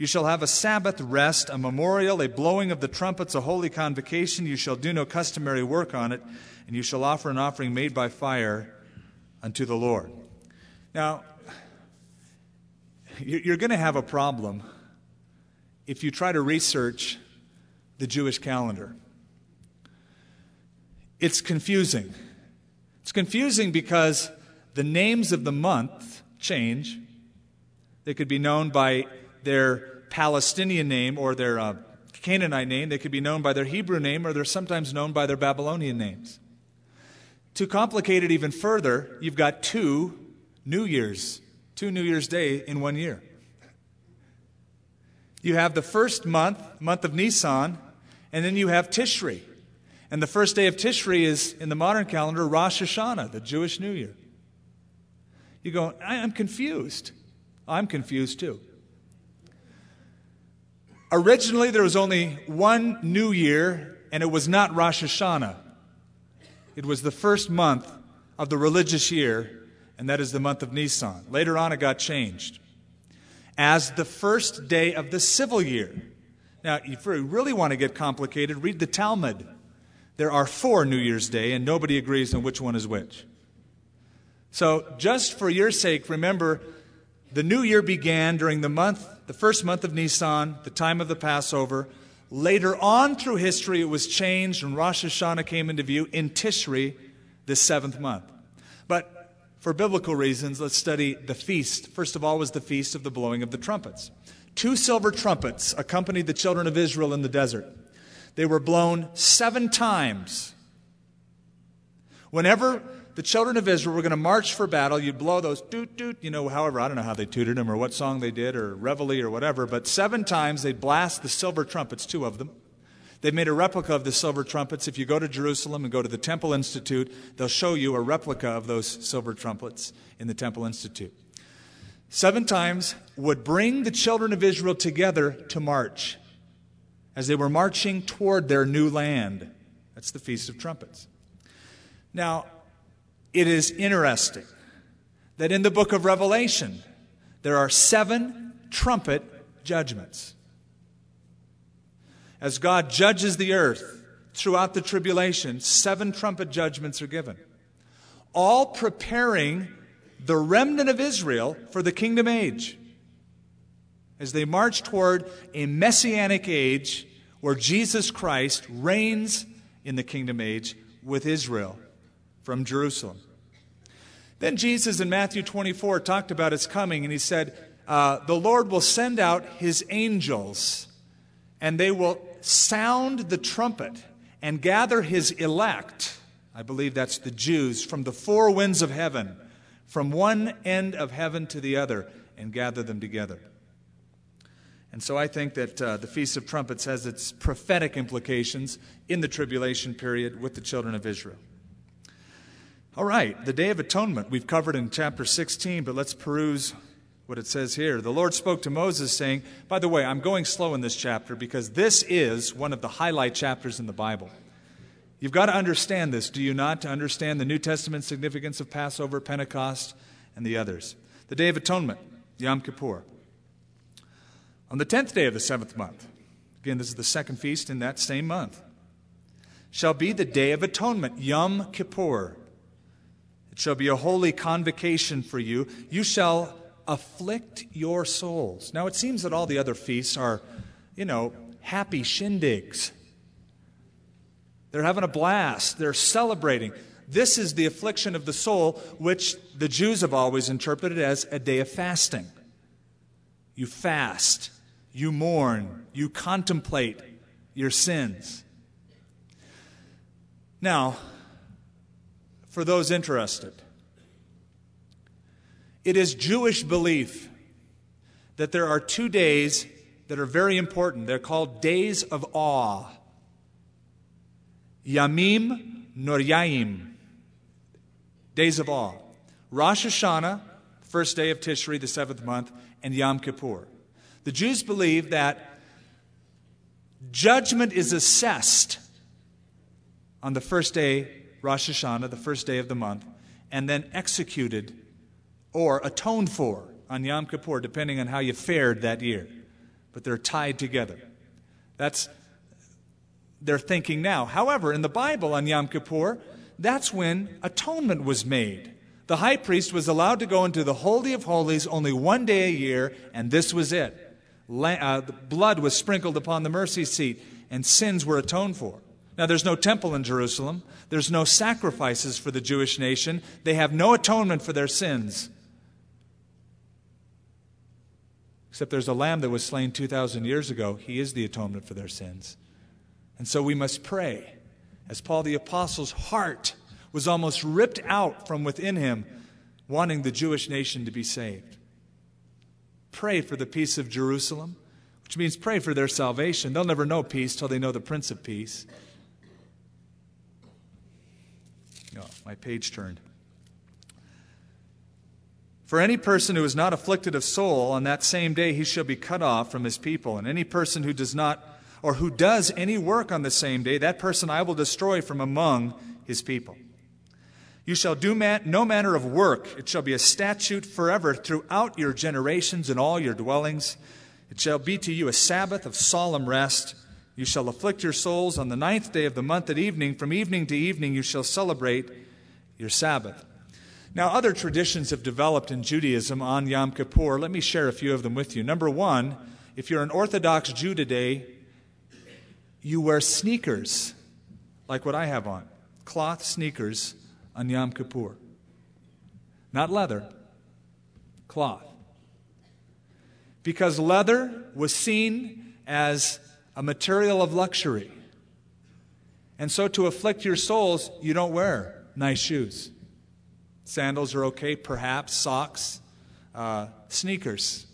you shall have a Sabbath rest, a memorial, a blowing of the trumpets, a holy convocation. You shall do no customary work on it, and you shall offer an offering made by fire unto the Lord. Now, you're going to have a problem if you try to research the Jewish calendar. It's confusing. It's confusing because the names of the month change. They could be known by their Palestinian name or their uh, Canaanite name. They could be known by their Hebrew name or they're sometimes known by their Babylonian names. To complicate it even further, you've got two New Year's, two New Year's Day in one year. You have the first month, month of Nisan, and then you have Tishri. And the first day of Tishri is, in the modern calendar, Rosh Hashanah, the Jewish New Year. You go, I'm confused. I'm confused too. Originally, there was only one New Year, and it was not Rosh Hashanah. It was the first month of the religious year, and that is the month of Nisan. Later on, it got changed as the first day of the civil year. Now, if you really want to get complicated, read the Talmud. There are four New Year's Day, and nobody agrees on which one is which. So, just for your sake, remember the new year began during the month, the first month of Nisan, the time of the Passover. Later on through history, it was changed and Rosh Hashanah came into view in Tishri, the seventh month. But for biblical reasons, let's study the feast. First of all, was the feast of the blowing of the trumpets. Two silver trumpets accompanied the children of Israel in the desert. They were blown seven times. Whenever the children of Israel were going to march for battle, you'd blow those doot doot, you know, however, I don't know how they tooted them or what song they did or reveille or whatever, but seven times they'd blast the silver trumpets, two of them. They made a replica of the silver trumpets. If you go to Jerusalem and go to the Temple Institute, they'll show you a replica of those silver trumpets in the Temple Institute. Seven times would bring the children of Israel together to march as they were marching toward their new land. That's the Feast of Trumpets. Now, it is interesting that in the book of Revelation, there are seven trumpet judgments. As God judges the earth throughout the tribulation, seven trumpet judgments are given, all preparing the remnant of Israel for the kingdom age as they march toward a messianic age where Jesus Christ reigns in the kingdom age with Israel from Jerusalem. Then Jesus in Matthew 24 talked about his coming, and he said, uh, The Lord will send out his angels, and they will sound the trumpet and gather his elect. I believe that's the Jews from the four winds of heaven, from one end of heaven to the other, and gather them together. And so I think that uh, the Feast of Trumpets has its prophetic implications in the tribulation period with the children of Israel. All right, the Day of Atonement we've covered in chapter 16, but let's peruse what it says here. The Lord spoke to Moses, saying, By the way, I'm going slow in this chapter because this is one of the highlight chapters in the Bible. You've got to understand this, do you not, to understand the New Testament significance of Passover, Pentecost, and the others. The Day of Atonement, Yom Kippur. On the tenth day of the seventh month, again, this is the second feast in that same month, shall be the Day of Atonement, Yom Kippur shall be a holy convocation for you. You shall afflict your souls. Now, it seems that all the other feasts are, you know, happy shindigs. They're having a blast, they're celebrating. This is the affliction of the soul, which the Jews have always interpreted as a day of fasting. You fast, you mourn, you contemplate your sins. Now, for those interested. It is Jewish belief that there are two days that are very important. They're called days of awe. Yamim Noraim, days of awe. Rosh Hashanah, first day of Tishri, the seventh month, and Yom Kippur. The Jews believe that judgment is assessed on the first day Rosh Hashanah, the first day of the month, and then executed or atoned for on Yom Kippur, depending on how you fared that year. But they're tied together. That's their thinking now. However, in the Bible on Yom Kippur, that's when atonement was made. The high priest was allowed to go into the Holy of Holies only one day a year, and this was it. Uh, blood was sprinkled upon the mercy seat, and sins were atoned for. Now, there's no temple in Jerusalem. There's no sacrifices for the Jewish nation. They have no atonement for their sins. Except there's a lamb that was slain 2,000 years ago. He is the atonement for their sins. And so we must pray. As Paul the Apostle's heart was almost ripped out from within him, wanting the Jewish nation to be saved. Pray for the peace of Jerusalem, which means pray for their salvation. They'll never know peace till they know the Prince of Peace. Oh, my page turned. For any person who is not afflicted of soul, on that same day he shall be cut off from his people. And any person who does not, or who does any work on the same day, that person I will destroy from among his people. You shall do man, no manner of work. It shall be a statute forever throughout your generations and all your dwellings. It shall be to you a Sabbath of solemn rest. You shall afflict your souls on the ninth day of the month at evening. From evening to evening you shall celebrate your Sabbath. Now, other traditions have developed in Judaism on Yom Kippur. Let me share a few of them with you. Number one, if you're an Orthodox Jew today, you wear sneakers like what I have on cloth sneakers on Yom Kippur. Not leather, cloth. Because leather was seen as a material of luxury. And so, to afflict your souls, you don't wear nice shoes. Sandals are okay, perhaps, socks, uh, sneakers.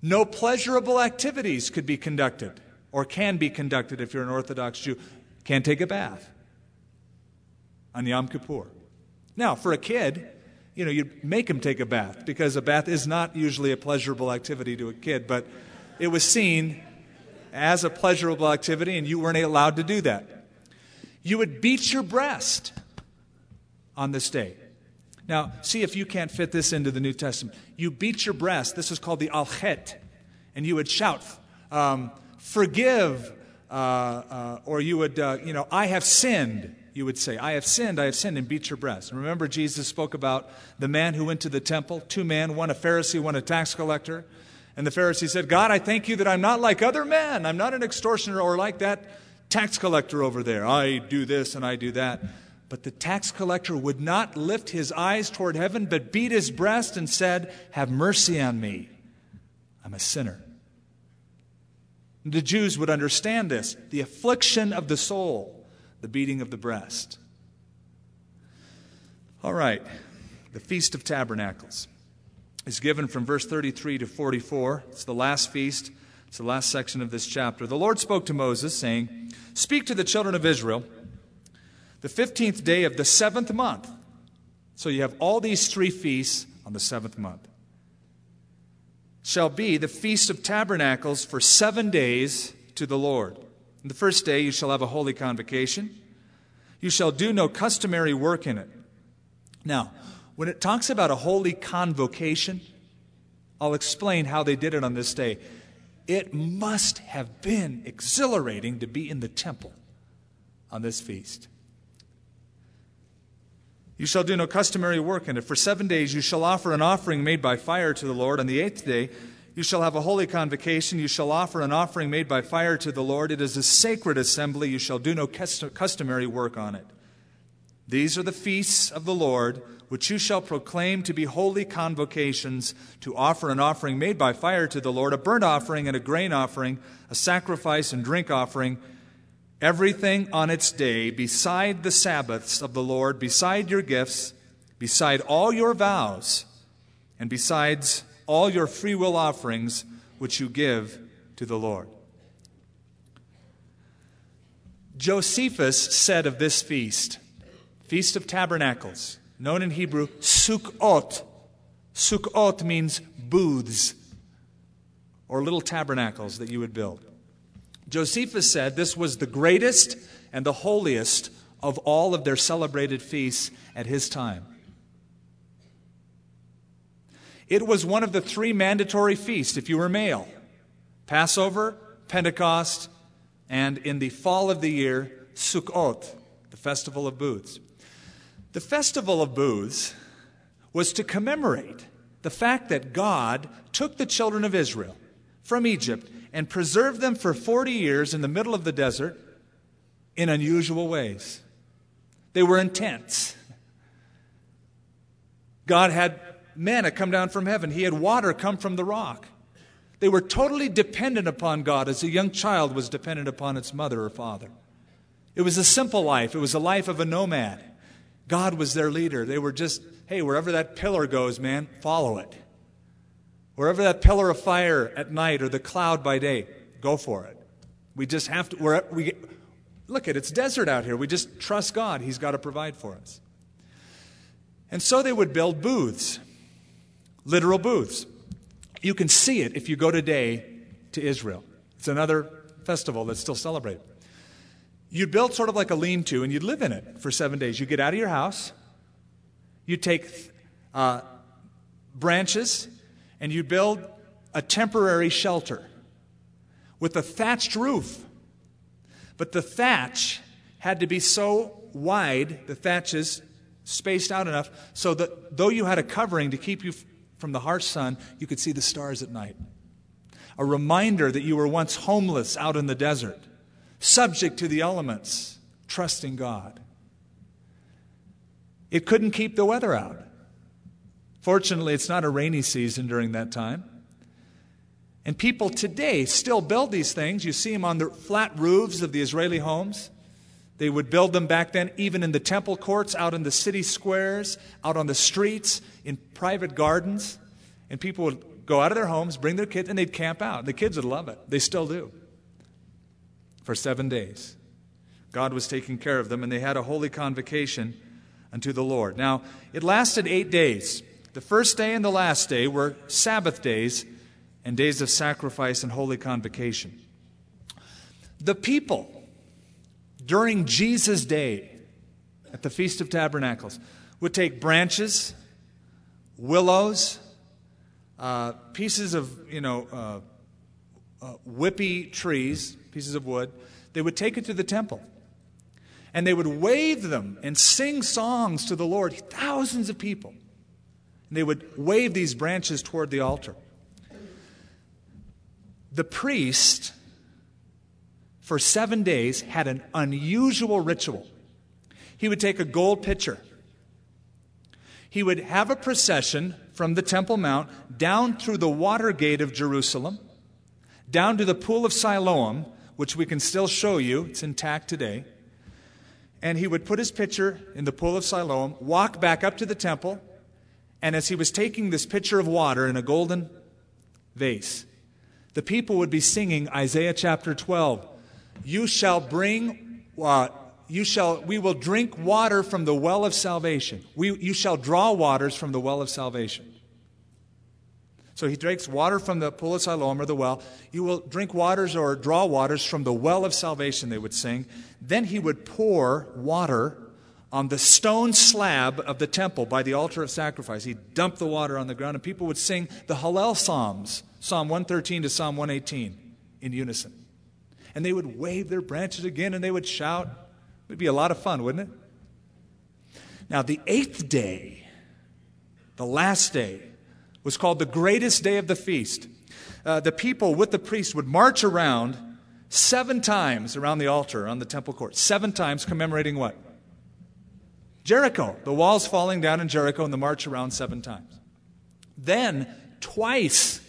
No pleasurable activities could be conducted or can be conducted if you're an Orthodox Jew. Can't take a bath on Yom Kippur. Now, for a kid, you know, you make him take a bath because a bath is not usually a pleasurable activity to a kid, but it was seen as a pleasurable activity and you weren't allowed to do that. You would beat your breast on this day. Now, see if you can't fit this into the New Testament. You beat your breast. This is called the Al Chet. And you would shout, um, forgive, uh, uh, or you would, uh, you know, I have sinned you would say, I have sinned, I have sinned, and beat your breast. And remember, Jesus spoke about the man who went to the temple, two men, one a Pharisee, one a tax collector. And the Pharisee said, God, I thank you that I'm not like other men. I'm not an extortioner or like that tax collector over there. I do this and I do that. But the tax collector would not lift his eyes toward heaven, but beat his breast and said, Have mercy on me. I'm a sinner. The Jews would understand this the affliction of the soul the beating of the breast. All right, the Feast of Tabernacles is given from verse 33 to 44. It's the last feast, it's the last section of this chapter. The Lord spoke to Moses, saying, Speak to the children of Israel the 15th day of the seventh month. So you have all these three feasts on the seventh month. Shall be the Feast of Tabernacles for seven days to the Lord. On the first day, you shall have a holy convocation. You shall do no customary work in it. Now, when it talks about a holy convocation, I'll explain how they did it on this day. It must have been exhilarating to be in the temple on this feast. You shall do no customary work in it. For seven days you shall offer an offering made by fire to the Lord. On the eighth day you shall have a holy convocation. You shall offer an offering made by fire to the Lord. It is a sacred assembly. You shall do no customary work on it. These are the feasts of the Lord, which you shall proclaim to be holy convocations, to offer an offering made by fire to the Lord, a burnt offering and a grain offering, a sacrifice and drink offering, everything on its day, beside the Sabbaths of the Lord, beside your gifts, beside all your vows, and besides all your free will offerings which you give to the Lord. Josephus said of this feast, Feast of Tabernacles, known in Hebrew, Sukkot. Sukkot means booths or little tabernacles that you would build. Josephus said this was the greatest and the holiest of all of their celebrated feasts at his time. It was one of the three mandatory feasts if you were male Passover, Pentecost, and in the fall of the year, Sukkot, the festival of booths. The festival of booths was to commemorate the fact that God took the children of Israel from Egypt and preserved them for 40 years in the middle of the desert in unusual ways. They were in tents. God had manna come down from heaven, he had water come from the rock. They were totally dependent upon God as a young child was dependent upon its mother or father. It was a simple life, it was a life of a nomad. God was their leader. They were just, hey, wherever that pillar goes, man, follow it. Wherever that pillar of fire at night or the cloud by day, go for it. We just have to, we, look at it, it's desert out here. We just trust God. He's got to provide for us. And so they would build booths, literal booths. You can see it if you go today to Israel. It's another festival that's still celebrated. You'd build sort of like a lean to and you'd live in it for seven days. You get out of your house, you take uh, branches, and you build a temporary shelter with a thatched roof. But the thatch had to be so wide, the thatches spaced out enough so that though you had a covering to keep you from the harsh sun, you could see the stars at night. A reminder that you were once homeless out in the desert, subject to the elements, trusting God. It couldn't keep the weather out. Fortunately, it's not a rainy season during that time. And people today still build these things. You see them on the flat roofs of the Israeli homes. They would build them back then, even in the temple courts, out in the city squares, out on the streets, in private gardens. And people would go out of their homes, bring their kids, and they'd camp out. The kids would love it. They still do. For seven days. God was taking care of them, and they had a holy convocation unto the Lord. Now, it lasted eight days. The first day and the last day were Sabbath days and days of sacrifice and holy convocation. The people during Jesus' day at the Feast of Tabernacles would take branches, willows, uh, pieces of, you know, uh, uh, whippy trees, pieces of wood. They would take it to the temple. And they would wave them and sing songs to the Lord, thousands of people. And they would wave these branches toward the altar. The priest for seven days had an unusual ritual. He would take a gold pitcher. He would have a procession from the Temple Mount down through the water gate of Jerusalem, down to the pool of Siloam, which we can still show you, it's intact today. And he would put his pitcher in the pool of Siloam, walk back up to the temple, and as he was taking this pitcher of water in a golden vase, the people would be singing Isaiah chapter 12 you shall bring, uh, you shall, we will drink water from the well of salvation. We, you shall draw waters from the well of salvation. So he drinks water from the pool of Siloam or the well. You will drink waters or draw waters from the well of salvation, they would sing. Then he would pour water on the stone slab of the temple by the altar of sacrifice. He'd dump the water on the ground, and people would sing the Hallel Psalms, Psalm 113 to Psalm 118, in unison and they would wave their branches again and they would shout. It would be a lot of fun, wouldn't it? Now, the eighth day, the last day, was called the greatest day of the feast. Uh, the people with the priest would march around seven times around the altar on the temple court. Seven times commemorating what? Jericho. The walls falling down in Jericho and the march around seven times. Then, twice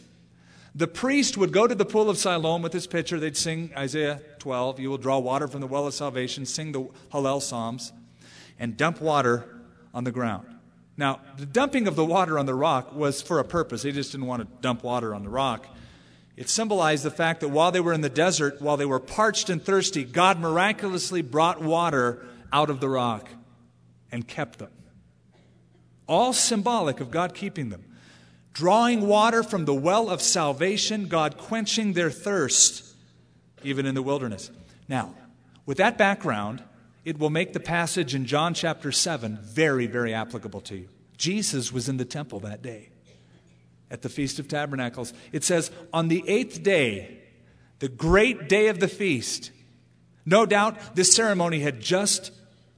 the priest would go to the pool of Siloam with his pitcher. They'd sing Isaiah 12, You will draw water from the well of salvation, sing the Hallel Psalms, and dump water on the ground. Now, the dumping of the water on the rock was for a purpose. They just didn't want to dump water on the rock. It symbolized the fact that while they were in the desert, while they were parched and thirsty, God miraculously brought water out of the rock and kept them. All symbolic of God keeping them drawing water from the well of salvation, God quenching their thirst, even in the wilderness. Now, with that background, it will make the passage in John chapter 7 very, very applicable to you. Jesus was in the temple that day at the Feast of Tabernacles. It says, On the eighth day, the great day of the feast, no doubt this ceremony had just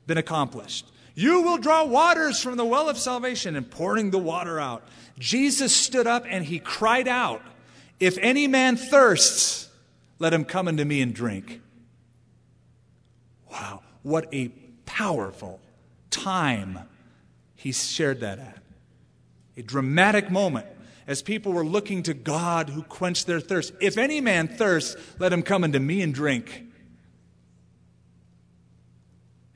been accomplished. You will draw waters from the well of salvation and pouring the water out. Jesus stood up and he cried out, If any man thirsts, let him come unto me and drink. Wow, what a powerful time he shared that at. A dramatic moment as people were looking to God who quenched their thirst. If any man thirsts, let him come unto me and drink.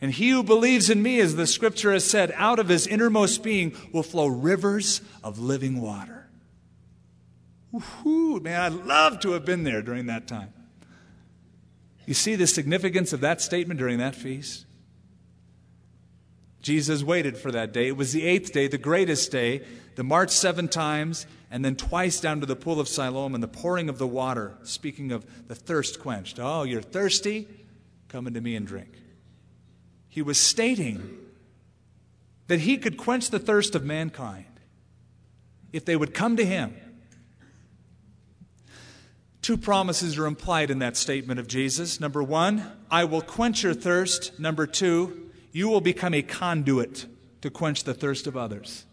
And he who believes in me, as the scripture has said, out of his innermost being will flow rivers of living water. Woo-hoo, man, I'd love to have been there during that time. You see the significance of that statement during that feast? Jesus waited for that day. It was the eighth day, the greatest day, the march seven times, and then twice down to the pool of Siloam and the pouring of the water, speaking of the thirst quenched. Oh, you're thirsty? Come into me and drink. He was stating that he could quench the thirst of mankind if they would come to him. Two promises are implied in that statement of Jesus. Number one, I will quench your thirst. Number two, you will become a conduit to quench the thirst of others.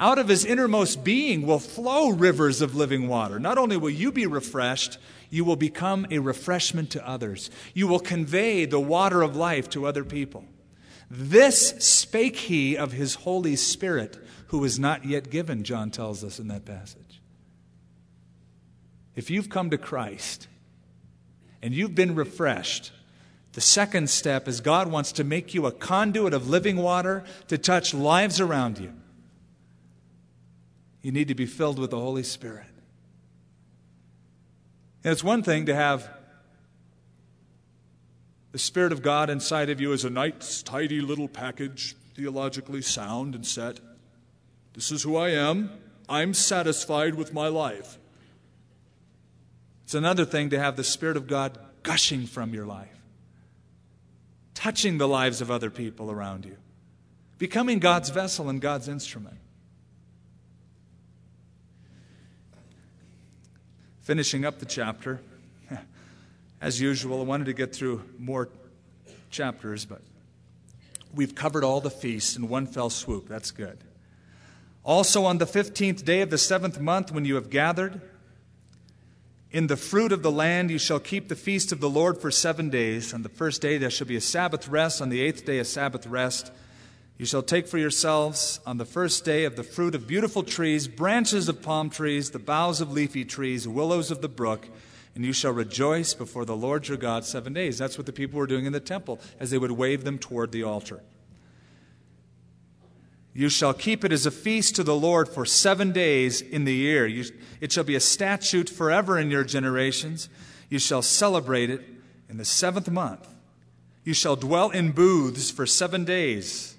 Out of his innermost being will flow rivers of living water. Not only will you be refreshed, you will become a refreshment to others. You will convey the water of life to other people. This spake he of his Holy Spirit, who is not yet given, John tells us in that passage. If you've come to Christ and you've been refreshed, the second step is God wants to make you a conduit of living water to touch lives around you. You need to be filled with the Holy Spirit. And it's one thing to have the Spirit of God inside of you as a nice, tidy little package, theologically sound and set. This is who I am. I'm satisfied with my life. It's another thing to have the Spirit of God gushing from your life touching the lives of other people around you, becoming God's vessel and God's instrument. Finishing up the chapter, as usual, I wanted to get through more chapters, but we've covered all the feasts in one fell swoop. That's good. Also, on the 15th day of the seventh month, when you have gathered, in the fruit of the land you shall keep the feast of the Lord for seven days. On the first day there shall be a Sabbath rest. On the eighth day, a Sabbath rest. You shall take for yourselves on the first day of the fruit of beautiful trees, branches of palm trees, the boughs of leafy trees, willows of the brook, and you shall rejoice before the Lord your God seven days. That's what the people were doing in the temple as they would wave them toward the altar. You shall keep it as a feast to the Lord for seven days in the year. You, it shall be a statute forever in your generations. You shall celebrate it in the seventh month. You shall dwell in booths for seven days.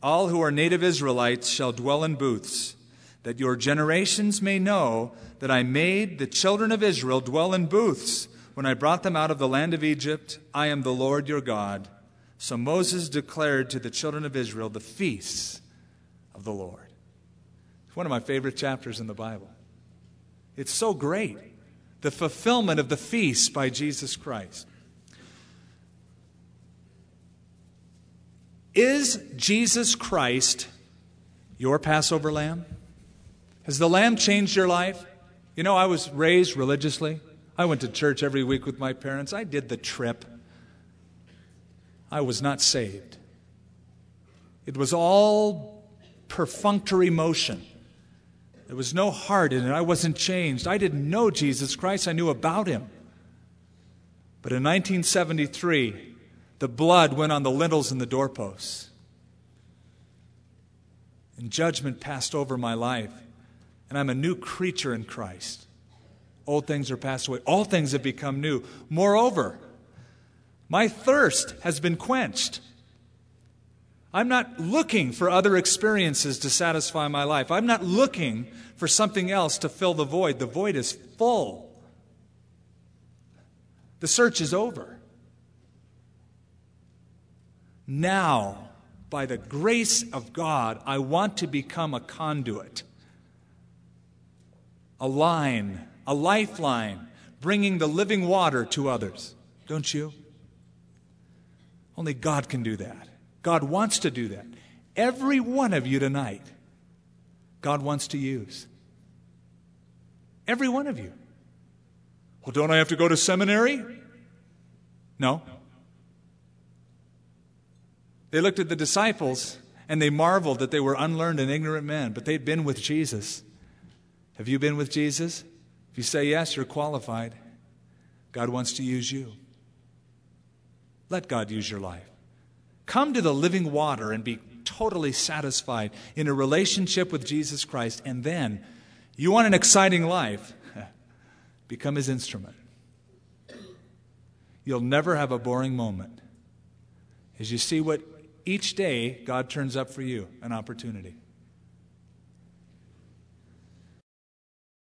All who are native Israelites shall dwell in booths, that your generations may know that I made the children of Israel dwell in booths when I brought them out of the land of Egypt. I am the Lord your God. So Moses declared to the children of Israel the feasts of the Lord. It's one of my favorite chapters in the Bible. It's so great. The fulfillment of the feast by Jesus Christ. Is Jesus Christ your Passover lamb? Has the lamb changed your life? You know, I was raised religiously. I went to church every week with my parents. I did the trip. I was not saved. It was all perfunctory motion. There was no heart in it. I wasn't changed. I didn't know Jesus Christ, I knew about him. But in 1973, the blood went on the lintels and the doorposts. And judgment passed over my life. And I'm a new creature in Christ. Old things are passed away, all things have become new. Moreover, my thirst has been quenched. I'm not looking for other experiences to satisfy my life. I'm not looking for something else to fill the void. The void is full. The search is over. Now, by the grace of God, I want to become a conduit, a line, a lifeline, bringing the living water to others. Don't you? Only God can do that. God wants to do that. Every one of you tonight, God wants to use. Every one of you. Well, don't I have to go to seminary? No. They looked at the disciples and they marveled that they were unlearned and ignorant men, but they'd been with Jesus. Have you been with Jesus? If you say yes, you're qualified. God wants to use you. Let God use your life. Come to the living water and be totally satisfied in a relationship with Jesus Christ. And then, you want an exciting life, become his instrument. you'll never have a boring moment. As you see what each day God turns up for you an opportunity.